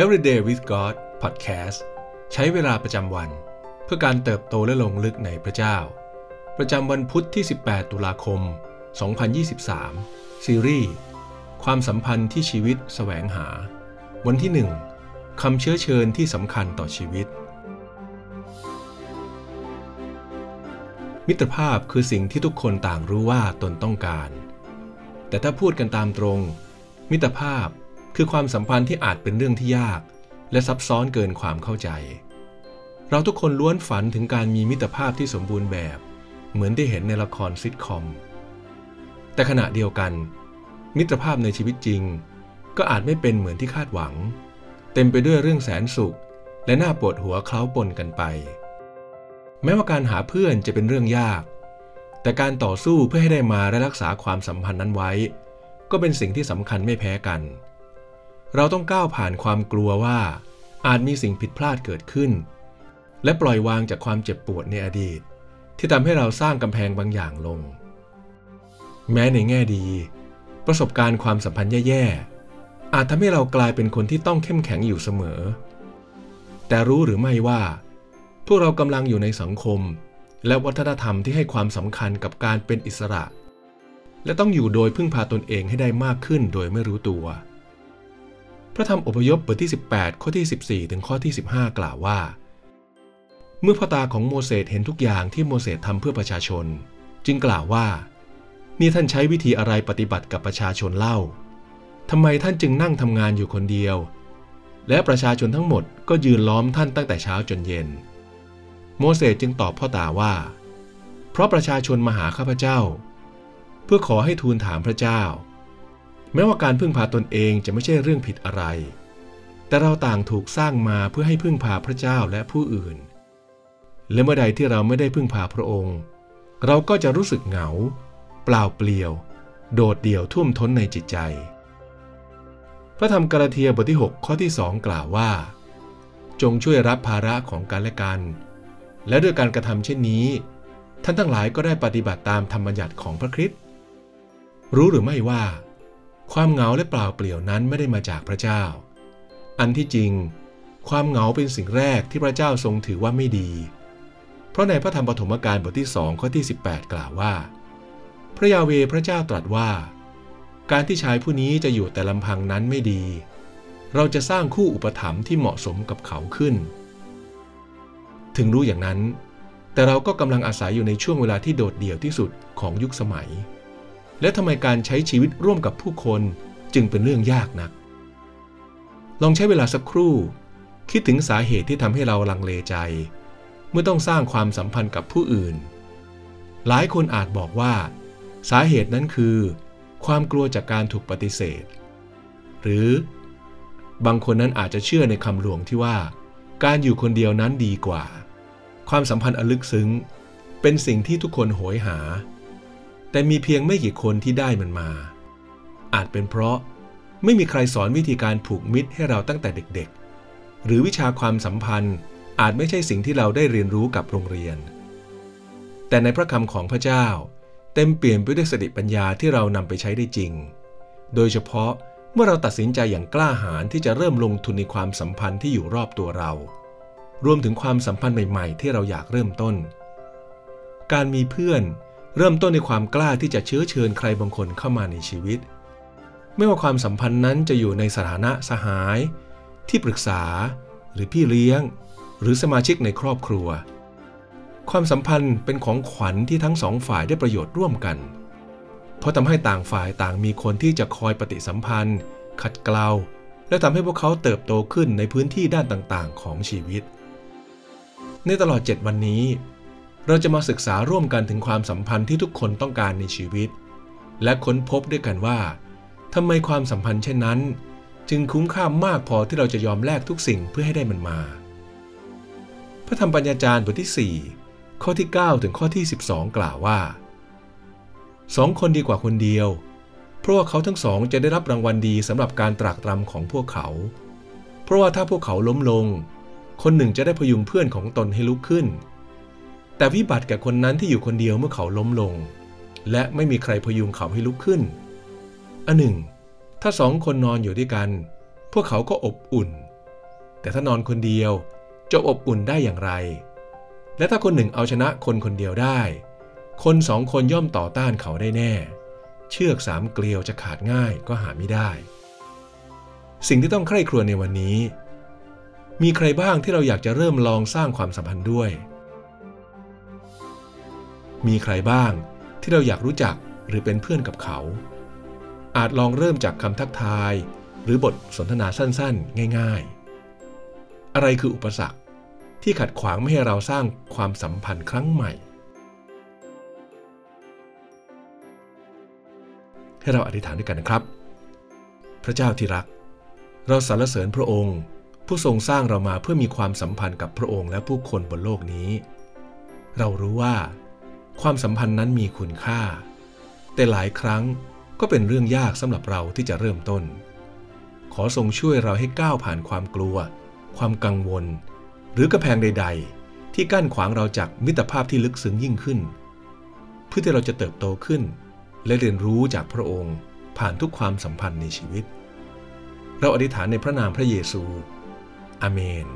Everyday with God Podcast ใช้เวลาประจำวัน เพื่อการเติบโตและลงลึกในพระเจ้า ประจำวันพุทธที่ 18 ตุลาคม 2023 ซีรีส์ ความสัมพันธ์ที่ชีวิตแสวงหา วันที่ 1คำเชื้อเชิญที่สำคัญต่อชีวิต มิตรภาพคือสิ่งที่ทุกคนต่างรู้ว่าตนต้องการ แต่ถ้าพูดกันตามตรง มิตรภาพ คือความสัมพันธ์ที่อาจเป็นเรื่องที่ยาก และซับซ้อนเกินความเข้าใจ เราทุกคนล้วนฝันถึงการมีมิตรภาพที่สมบูรณ์แบบ เหมือนได้เห็นในละครซิทคอม แต่ขณะเดียวกัน มิตรภาพในชีวิตจริง ก็อาจไม่เป็นเหมือนที่คาดหวัง เต็มไปด้วยเรื่องแสนสุข และน่าปวดหัวเคล้าปนกันไป แม้ว่าการหาเพื่อนจะเป็นเรื่องยาก แต่การต่อสู้เพื่อให้ได้มาและรักษาความสัมพันธ์นั้นไว้ ก็เป็นสิ่งที่สำคัญไม่แพ้กันเเราต้องก้าวผ่านความกลัวว่า อาจมีสิ่งผิดพลาดเกิดขึ้น และปล่อยวางจากความเจ็บปวดในอดีต ที่ทำให้เราสร้างกำแพงบางอย่างลง แม้ในแง่ดี ประสบการณ์ความสัมพันธ์แย่ๆ อาจทำให้เรากลายเป็นคนที่ต้องเข้มแข็งอยู่เสมอ แต่รู้หรือไม่ว่า พวกเรากำลังอยู่ในสังคม และวัฒนธรรมที่ให้ความสำคัญกับการเป็นอิสระ และต้องอยู่โดยพึ่งพาตนเองให้ได้มากขึ้นโดยไม่รู้ตัว พระธรรมอพยพบทที่ 18 ข้อที่ 14 ถึงข้อที่ 15 กล่าวว่า เมื่อพ่อตาของโมเสสเห็นทุกอย่างที่โมเสสทำเพื่อประชาชน จึงกล่าวว่า นี่ท่านใช้วิธีอะไรปฏิบัติกับประชาชนเล่าทำไมท่านจึงนั่งทำงานอยู่คนเดียว และประชาชนทั้งหมดก็ยืนล้อมท่านตั้งแต่เช้าจนเย็น โมเสสจึงตอบพ่อตาว่า เพราะประชาชนมาหาข้าพเจ้า เพื่อขอให้ทูลถามพระเจ้า แม้ว่าการพึ่งพาตนเองจะไม่ใช่เรื่องผิดอะไร แต่เราต่างถูกสร้างมาเพื่อให้พึ่งพาพระเจ้าและผู้อื่น และเมื่อใดที่เราไม่ได้พึ่งพาพระองค์ เราก็จะรู้สึกเหงา เปล่าเปลี่ยว โดดเดี่ยวท่วมท้นในจิตใจ พระธรรมกาลาเทียบทที่ 6 ข้อที่2กล่าวว่า จงช่วยรับภาระของกันและกัน และด้วยการกระทำเช่นนี้ ท่านทั้งหลายก็ได้ปฏิบัติตามธรรมบัญญัติของพระคริสต์รู้หรือไม่ว่า ความเหงาและเปล่าเปลี่ยวนั้นไม่ได้มาจากพระเจ้า อันที่จริง ความเหงาเป็นสิ่งแรกที่พระเจ้าทรงถือว่าไม่ดี เพราะในพระธรรมปฐมกาลบทที่สองข้อที่ 18 กล่าวว่า พระยาเวพระเจ้าตรัสว่า การที่ชายผู้นี้จะอยู่แต่ลำพังนั้นไม่ดี เราจะสร้างคู่อุปถัมภ์ที่เหมาะสมกับเขาขึ้น ถึงรู้อย่างนั้น แต่เราก็กำลังอาศัยอยู่ในช่วงเวลาที่โดดเดี่ยวที่สุดของยุคสมัย และทำไมการใช้ชีวิตร่วมกับผู้คนจึงเป็นเรื่องยากนัก ลองใช้เวลาสักครู่ คิดถึงสาเหตุที่ทำให้เราลังเลใจ เมื่อต้องสร้างความสัมพันธ์กับผู้อื่น หลายคนอาจบอกว่า สาเหตุนั้นคือ ความกลัวจากการถูกปฏิเสธ หรือบางคนนั้นอาจจะเชื่อในคำหลวงที่ว่า การอยู่คนเดียวนั้นดีกว่า ความสัมพันธ์อลึกซึ้ง เป็นสิ่งที่ทุกคนโหยหา แต่มีเพียงไม่กี่คนที่ได้มันมา อาจเป็นเพราะไม่มีใครสอนวิธีการผูกมิตรให้เราตั้งแต่เด็กๆ หรือวิชาความสัมพันธ์อาจไม่ใช่สิ่งที่เราได้เรียนรู้กับโรงเรียน แต่ในพระคำของพระเจ้า เต็มเปลี่ยนไปด้วยสติปัญญาที่เรานำไปใช้ได้จริง โดยเฉพาะเมื่อเราตัดสินใจอย่างกล้าหาญที่จะเริ่มลงทุนในความสัมพันธ์ที่อยู่รอบตัวเรา รวมถึงความสัมพันธ์ใหม่ ๆ ที่เราอยากเริ่มต้น การมีเพื่อน เริ่มต้นในความกล้าที่จะเชื้อเชิญใครบางคนเข้ามาในชีวิต ไม่ว่าความสัมพันธ์นั้นจะอยู่ในสถานะสหาย ที่ปรึกษา หรือพี่เลี้ยง หรือสมาชิกในครอบครัว ความสัมพันธ์เป็นของขวัญที่ทั้งสองฝ่ายได้ประโยชน์ร่วมกัน เพราะทำให้ต่างฝ่ายต่างมีคนที่จะคอยปฏิสัมพันธ์ ขัดเกลาและทำให้พวกเขาเติบโตขึ้นในพื้นที่ด้านต่างๆ ของชีวิต ในตลอด 7 วันนี้ เราจะมาศึกษาร่วมกันถึงความสัมพันธ์ที่ทุกคนต้องการในชีวิต และค้นพบด้วยกันว่าทำไมความสัมพันธ์เช่นนั้น จึงคุ้มค่ามากพอที่เราจะยอมแลกทุกสิ่งเพื่อให้ได้มันมา พระธรรมปัญญาจารย์บทที่ 4 ข้อที่ 9 ถึงข้อที่ 12 กล่าวว่าสองคนดีกว่าคนเดียว เพราะว่าเขาทั้งสองจะได้รับรางวัลดีสำหรับการตรากตรำของพวกเขา เพราะว่าถ้าพวกเขาล้มลง คนหนึ่งจะได้พยุงเพื่อนของตนให้ลุกขึ้น แต่วิบัติแก่คนนั้นที่อยู่คนเดียวเมื่อเขาล้มลง และไม่มีใครพยุงเขาให้ลุกขึ้น อันหนึ่ง ถ้าสองคนนอนอยู่ด้วยกัน พวกเขาก็อบอุ่น แต่ถ้านอนคนเดียวจะอบอุ่นได้อย่างไร และถ้าคนหนึ่งเอาชนะคนคนเดียวได้ คนสองคนย่อมต่อต้านเขาได้แน่ เชือกสามเกลียวจะขาดง่ายก็หาไม่ได้ สิ่งที่ต้องใคร่ครวญในวันนี้ มีใครบ้างที่เราอยากจะเริ่มลองสร้างความสัมพันธ์ด้วย มีใครบ้าง ที่เราอยากรู้จักหรือเป็นเพื่อนกับเขา อาจลองเริ่มจากคำทักทาย หรือบทสนทนาสั้นๆ ง่าย ๆ อะไรคืออุปสรรคที่ขัดขวางไม่ให้เราสร้างความสัมพันธ์ครั้งใหม่ ให้เราอธิษฐานด้วยกันนะครับ พระเจ้าที่รัก เราสรรเสริญพระองค์ ผู้ทรงสร้างเรามาเพื่อมีความสัมพันธ์กับพระองค์และผู้คนบนโลกนี้ เรารู้ว่า ความสัมพันธ์นั้นมีคุณค่า แต่หลายครั้งก็เป็นเรื่องยากสำหรับเราที่จะเริ่มต้น ขอทรงช่วยเราให้ก้าวผ่านความกลัว ความกังวล หรือกระแพงใด ๆ ที่กั้นขวางเราจากมิตรภาพที่ลึกซึ้งยิ่งขึ้น เพื่อที่เราจะเติบโตขึ้น และเรียนรู้จากพระองค์ผ่านทุกความสัมพันธ์ในชีวิต เราอธิษฐานในพระนามพระเยซู อาเมน